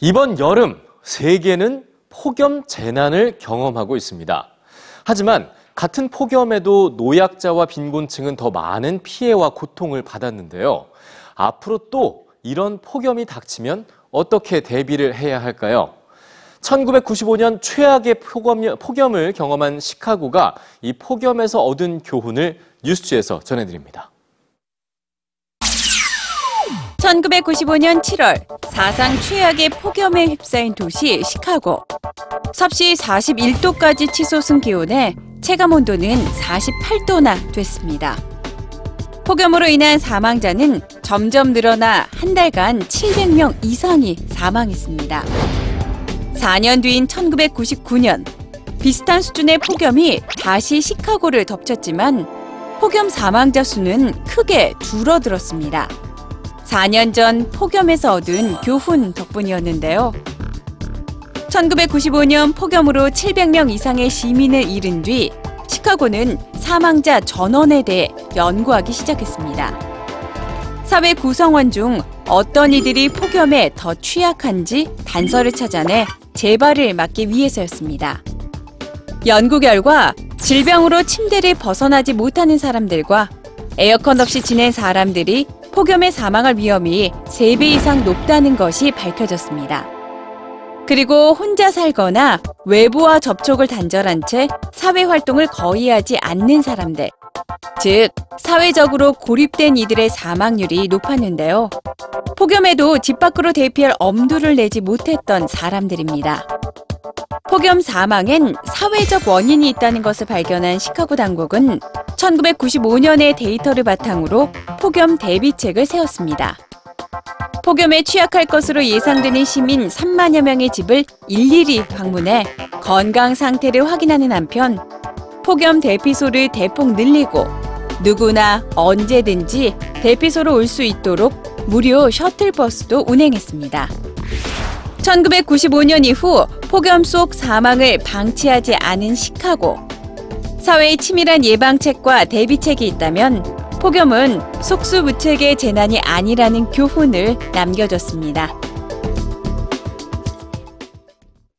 이번 여름 세계는 폭염 재난을 경험하고 있습니다. 하지만 같은 폭염에도 노약자와 빈곤층은 더 많은 피해와 고통을 받았는데요. 앞으로 또 이런 폭염이 닥치면 어떻게 대비를 해야 할까요? 1995년 최악의 폭염, 폭염을 경험한 시카고가 이 폭염에서 얻은 교훈을 뉴스지에서 전해드립니다. 1995년 7월 사상 최악의 폭염에 휩싸인 도시 시카고. 섭씨 41도까지 치솟은 기온에 체감 온도는 48도나 됐습니다. 폭염으로 인한 사망자는 점점 늘어나 한 달간 700명 이상이 사망했습니다. 4년 뒤인 1999년 비슷한 수준의 폭염이 다시 시카고를 덮쳤지만 폭염 사망자 수는 크게 줄어들었습니다. 4년 전 폭염에서 얻은 교훈 덕분이었는데요. 1995년 폭염으로 700명 이상의 시민을 잃은 뒤 시카고는 사망자 전원에 대해 연구하기 시작했습니다. 사회 구성원 중 어떤 이들이 폭염에 더 취약한지 단서를 찾아내 재발을 막기 위해서였습니다. 연구 결과 질병으로 침대를 벗어나지 못하는 사람들과 에어컨 없이 지낸 사람들이 폭염에 사망할 위험이 3배 이상 높다는 것이 밝혀졌습니다. 그리고 혼자 살거나 외부와 접촉을 단절한 채 사회 활동을 거의 하지 않는 사람들, 즉 사회적으로 고립된 이들의 사망률이 높았는데요. 폭염에도 집 밖으로 대피할 엄두를 내지 못했던 사람들입니다. 폭염 사망엔 사회적 원인이 있다는 것을 발견한 시카고 당국은 1995년의 데이터를 바탕으로 폭염 대비책을 세웠습니다. 폭염에 취약할 것으로 예상되는 시민 3만여 명의 집을 일일이 방문해 건강 상태를 확인하는 한편 폭염 대피소를 대폭 늘리고 누구나 언제든지 대피소로 올 수 있도록 무료 셔틀버스도 운행했습니다. 1995년 이후 폭염 속 사망을 방치하지 않은 시카고. 사회의 치밀한 예방책과 대비책이 있다면 폭염은 속수무책의 재난이 아니라는 교훈을 남겨줬습니다.